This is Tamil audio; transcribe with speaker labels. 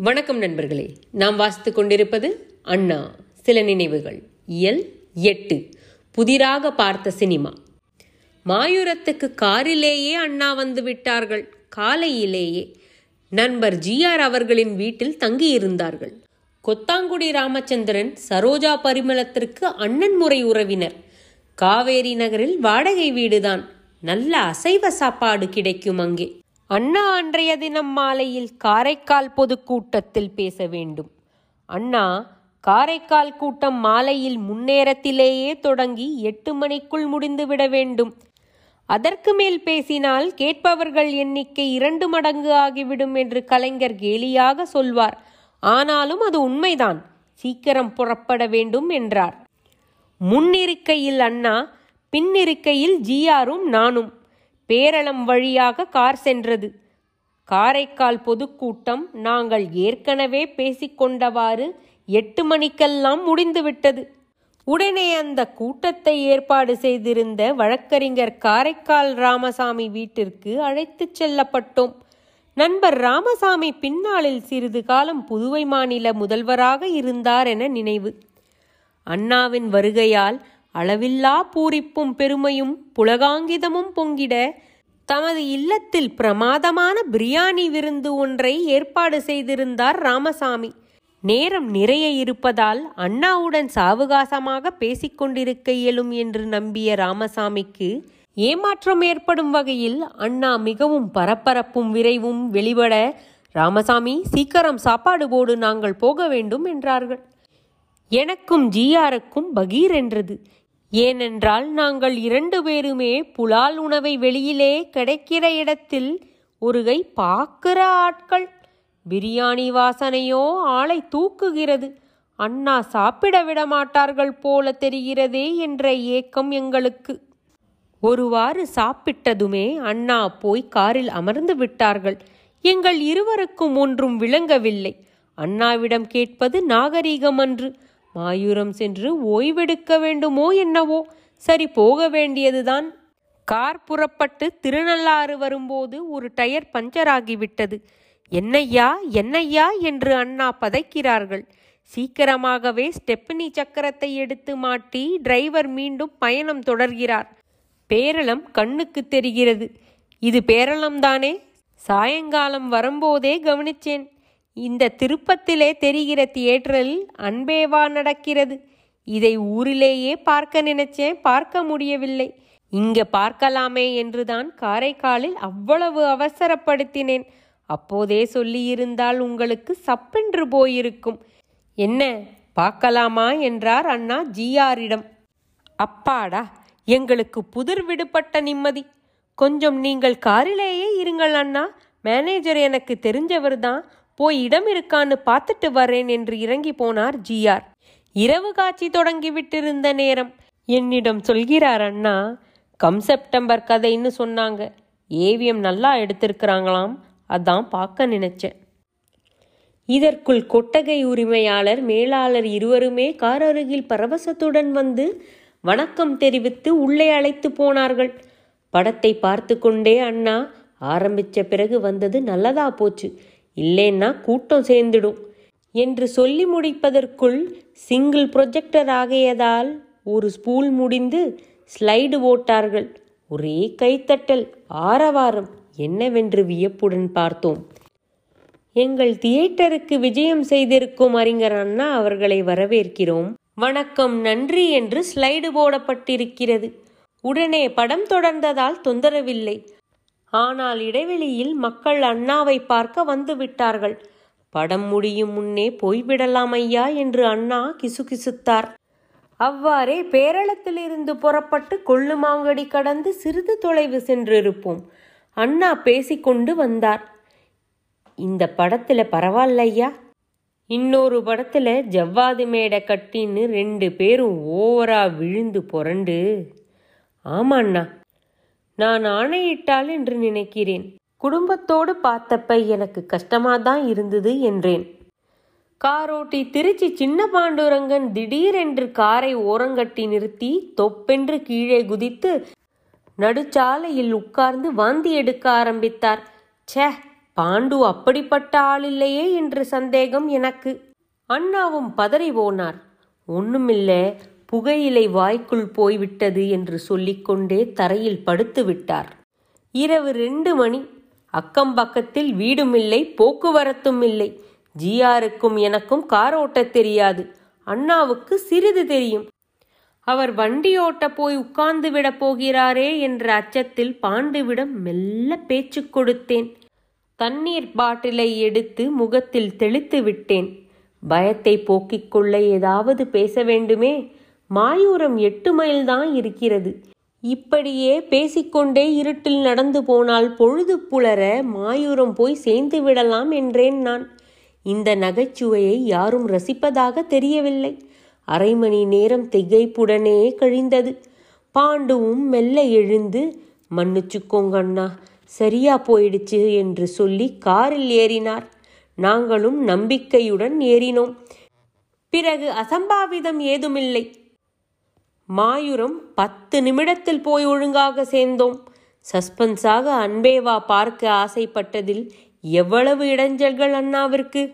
Speaker 1: வணக்கம் நண்பர்களே. நாம் வாசித்துக் கொண்டிருப்பது அண்ணா சில நினைவுகள். இயல் எட்டு. புதிராக பார்த்த சினிமா. மாயூரத்துக்கு காரிலேயே அண்ணா வந்து விட்டார்கள். காலையிலேயே நண்பர் ஜிஆர் அவர்களின் வீட்டில் தங்கியிருந்தார்கள். கொத்தாங்குடி ராமச்சந்திரன் சரோஜா பரிமளத்திற்கு அண்ணன் முறை உறவினர். காவேரி நகரில் வாடகை வீடுதான். நல்ல அசைவ சாப்பாடு கிடைக்கும் அங்கே. அண்ணா அன்றைய தினம் மாலையில் காரைக்கால் பொதுக்கூட்டத்தில் பேச வேண்டும். அண்ணா காரைக்கால் கூட்டம் மாலையில் முன்னேரத்திலேயே தொடங்கி எட்டு மணிக்குள் முடிந்துவிட வேண்டும். அதற்கு மேல் பேசினால் கேட்பவர்கள் எண்ணிக்கை இரண்டு மடங்கு ஆகிவிடும் என்று கலைஞர் கேலியாக சொல்வார். ஆனாலும் அது உண்மைதான். சீக்கிரம் புறப்பட வேண்டும் என்றார். முன்னிருக்கையில் அண்ணா பின்னிருக்கையில் ஜிஆரும் நானும். பேரளம் வழியாக கார் சென்றது. காரைக்கால் பொதுக்கூட்டம் நாங்கள் ஏற்கனவே பேசிக்கொண்டவாறு எட்டு மணிக்கெல்லாம் முடிந்துவிட்டது உடனே அந்த கூட்டத்தை ஏற்பாடு செய்திருந்த வழக்கறிஞர் காரைக்கால் ராமசாமி வீட்டிற்கு அழைத்துச் செல்லப்பட்டோம். நண்பர் ராமசாமி பின்னாளில் சிறிது காலம் புதுவை மாநில முதல்வராக இருந்தார் என நினைவு. அண்ணாவின் வருகையால் அளவில்லா பூரிப்பும் பெருமையும் புலகாங்கிதமும் பொங்கிட தமது இல்லத்தில் பிரமாதமான பிரியாணி விருந்து ஒன்றை ஏற்பாடு செய்திருந்தார் ராமசாமி. நேரம் நிறைய இருப்பதால் அண்ணாவுடன் சாவகாசமாக பேசிக்கொண்டிருக்க இயலும் என்று நம்பிய ராமசாமிக்கு ஏமாற்றம் ஏற்படும் வகையில் அண்ணா மிகவும் பரபரப்பும் விரைவும் வெளிவட ராமசாமி சீக்கிரம் சாப்பாடு போடு நாங்கள் போக வேண்டும் என்றார்கள். எனக்கும் ஜிஆருக்கும் பகீர் என்றது ஏனென்றால் நாங்கள் இரண்டு பேருமே புலால் உணவை வெளியிலே கிடைக்கிற இடத்தில் ஒரு கை பார்க்கிற ஆட்கள். பிரியாணி வாசனையோ ஆளை தூக்குகிறது. அண்ணா சாப்பிட விடமாட்டார்கள் போல தெரிகிறதே என்ற ஏக்கம் எங்களுக்கு. ஒருவாறு சாப்பிட்டதுமே அண்ணா போய் காரில் அமர்ந்து விட்டார்கள். எங்கள் இருவருக்கும் ஒன்றும் விளங்கவில்லை. அண்ணாவிடம் கேட்பது நாகரீகம் அன்று மாயூரம் சென்று ஓய்வெடுக்க வேண்டுமோ என்னவோ? சரி போக வேண்டியதுதான். கார் புறப்பட்டு திருநள்ளாறு வரும்போது ஒரு டயர் பஞ்சர் ஆகிவிட்டது என்னையா என்னையா என்று அண்ணா பதைக்கிறார்கள். சீக்கிரமாகவே ஸ்டெப்னி சக்கரத்தை எடுத்து மாட்டி டிரைவர் மீண்டும் பயணம் தொடர்கிறார். பேரளம் கண்ணுக்கு தெரிகிறது. இது பேரளம்தானே? சாயங்காலம் வரும்போதே கவனிச்சேன். இந்த திருப்பத்திலே தெரிகிற தியேட்டரில் அன்பேவா நடக்கிறது. இதை ஊரிலேயே பார்க்க நினைச்சேன் பார்க்க முடியவில்லை. இங்க பார்க்கலாமே என்றுதான் காரைக்காலில் அவ்வளவு அவசரப்படுத்தினேன். அப்போதே சொல்லியிருந்தால் உங்களுக்கு சப்பென்று போயிருக்கும். என்ன பார்க்கலாமா என்றார் அண்ணா ஜிஆரிடம் அப்பாடா எங்களுக்கு புதிர் விடுபட்ட நிம்மதி. கொஞ்சம் நீங்கள் காரிலேயே இருங்கள் அண்ணா. மேனேஜர் எனக்கு தெரிஞ்சவர் தான். போய் இடம் இருக்கான்னு பார்த்துட்டு வரேன் என்று இறங்கி போனார் ஜிஆர். இரவு காட்சி தொடங்கிவிட்டிருந்த நேரம். என்னிடம் சொல்கிறார் அண்ணா கம் செப்டம்பர் கதைன்னு சொன்னாங்க. ஏவிஎம் நல்லா எடுத்திருக்கிறாங்களாம் அதான் பார்க்க நினைச்சேன். இதற்குள் கொட்டகை உரிமையாளர் மேலாளர் இருவருமே கார் அருகில் பரவசத்துடன் வந்து வணக்கம் தெரிவித்து உள்ளே அழைத்து போனார்கள். படத்தை பார்த்து கொண்டே அண்ணா ஆரம்பிச்ச பிறகு வந்தது நல்லதா போச்சு. இல்லைன்னா கூட்டம் சேர்ந்துடும். என்று சொல்லி முடிப்பதற்குள் சிங்கிள் ப்ரொஜெக்டர் ஆகியதால் ஒரு ஸ்பூல் முடிந்து ஸ்லைடு ஓட்டார்கள். ஒரே கைத்தட்டல் ஆரவாரம் என்னவென்று வியப்புடன் பார்த்தோம். எங்கள் தியேட்டருக்கு விஜயம் செய்திருக்கும் அறிஞர் அண்ணா அவர்களை வரவேற்கிறோம். வணக்கம் நன்றி என்று ஸ்லைடு போடப்பட்டிருக்கிறது. உடனே படம் தொடர்ந்ததால் தொந்தரவில்லை. ஆனால் இடைவெளியில் மக்கள் அண்ணாவை பார்க்க வந்து விட்டார்கள். படம் முடியும் முன்னே போய்விடலாம் ஐயா என்று அண்ணா கிசுகிசுத்தார். அவ்வாறே பேரளத்திலிருந்து புறப்பட்டு கொள்ளுமாங்கடி கடந்து சிறிது தொலைவு சென்றிருப்போம். அண்ணா பேசிக்கொண்டு வந்தார். இந்த படத்துல பரவாயில்லையா இன்னொரு படத்துல ஜவ்வாது மேடை கட்டின்னு ரெண்டு பேரும் ஓவரா விழுந்து புரண்டு. ஆமா அண்ணா நான் ஆணையிட்டால் என்று நினைக்கிறேன். குடும்பத்தோடு பார்த்தப்ப எனக்கு கஷ்டமாதான் இருந்தது என்றேன். காரோட்டி திருச்சி சின்ன பாண்டுரங்கன் திடீரென்று காரை ஓரங்கட்டி நிறுத்தி தொப்பென்று கீழே குதித்து நடுச்சாலையில் உட்கார்ந்து வாந்தி எடுக்க ஆரம்பித்தார். ச்சே பாண்டு அப்படிப்பட்ட ஆளில்லையே என்று சந்தேகம் எனக்கு. அண்ணாவும் பதறி போனார். ஒண்ணுமில்ல புகையிலை வாய்க்குள் போய்விட்டது என்று சொல்லிக்கொண்டே தரையில் படுத்து விட்டார் இரவு ரெண்டு மணி. அக்கம் பக்கத்தில் வீடும் இல்லை போக்குவரத்தும் இல்லை. ஜிஆருக்கும் எனக்கும் கார் ஓட்டத் தெரியாது. அண்ணாவுக்கு சிறிது தெரியும். அவர் வண்டி ஓட்ட போய் உட்கார்ந்து விடப் போகிறாரே என்ற அச்சத்தில் பாண்டுவிடம் மெல்ல பேச்சு கொடுத்தேன். தண்ணீர் பாட்டிலை எடுத்து முகத்தில் தெளித்து விட்டேன். பயத்தை போக்கிக் கொள்ள ஏதாவது பேச வேண்டுமே? மாயூரம் எட்டு மைல் தான் இருக்கிறது. இப்படியே பேசிக்கொண்டே இருட்டில் நடந்து போனால் பொழுது புலர மாயூரம் போய் சேர்ந்து விடலாம் என்றேன் நான். இந்த நகைச்சுவையை யாரும் ரசிப்பதாக தெரியவில்லை. அரை மணி நேரம் திகைப்புடனே கழிந்தது. பாண்டுவும் மெல்ல எழுந்து மன்னிச்சுக்கோங்கண்ணா சரியா போயிடுச்சு என்று சொல்லி காரில் ஏறினார். நாங்களும் நம்பிக்கையுடன் ஏறினோம். பிறகு அசம்பாவிதம் ஏதுமில்லை. மாயுரம் பத்து நிமிடத்தில் போய் ஒழுங்காக சேர்ந்தோம். சஸ்பென்ஸாக அன்பேவா பார்க்க ஆசைப்பட்டதில் எவ்வளவு இடைஞ்சல்கள் அண்ணாவிற்கு?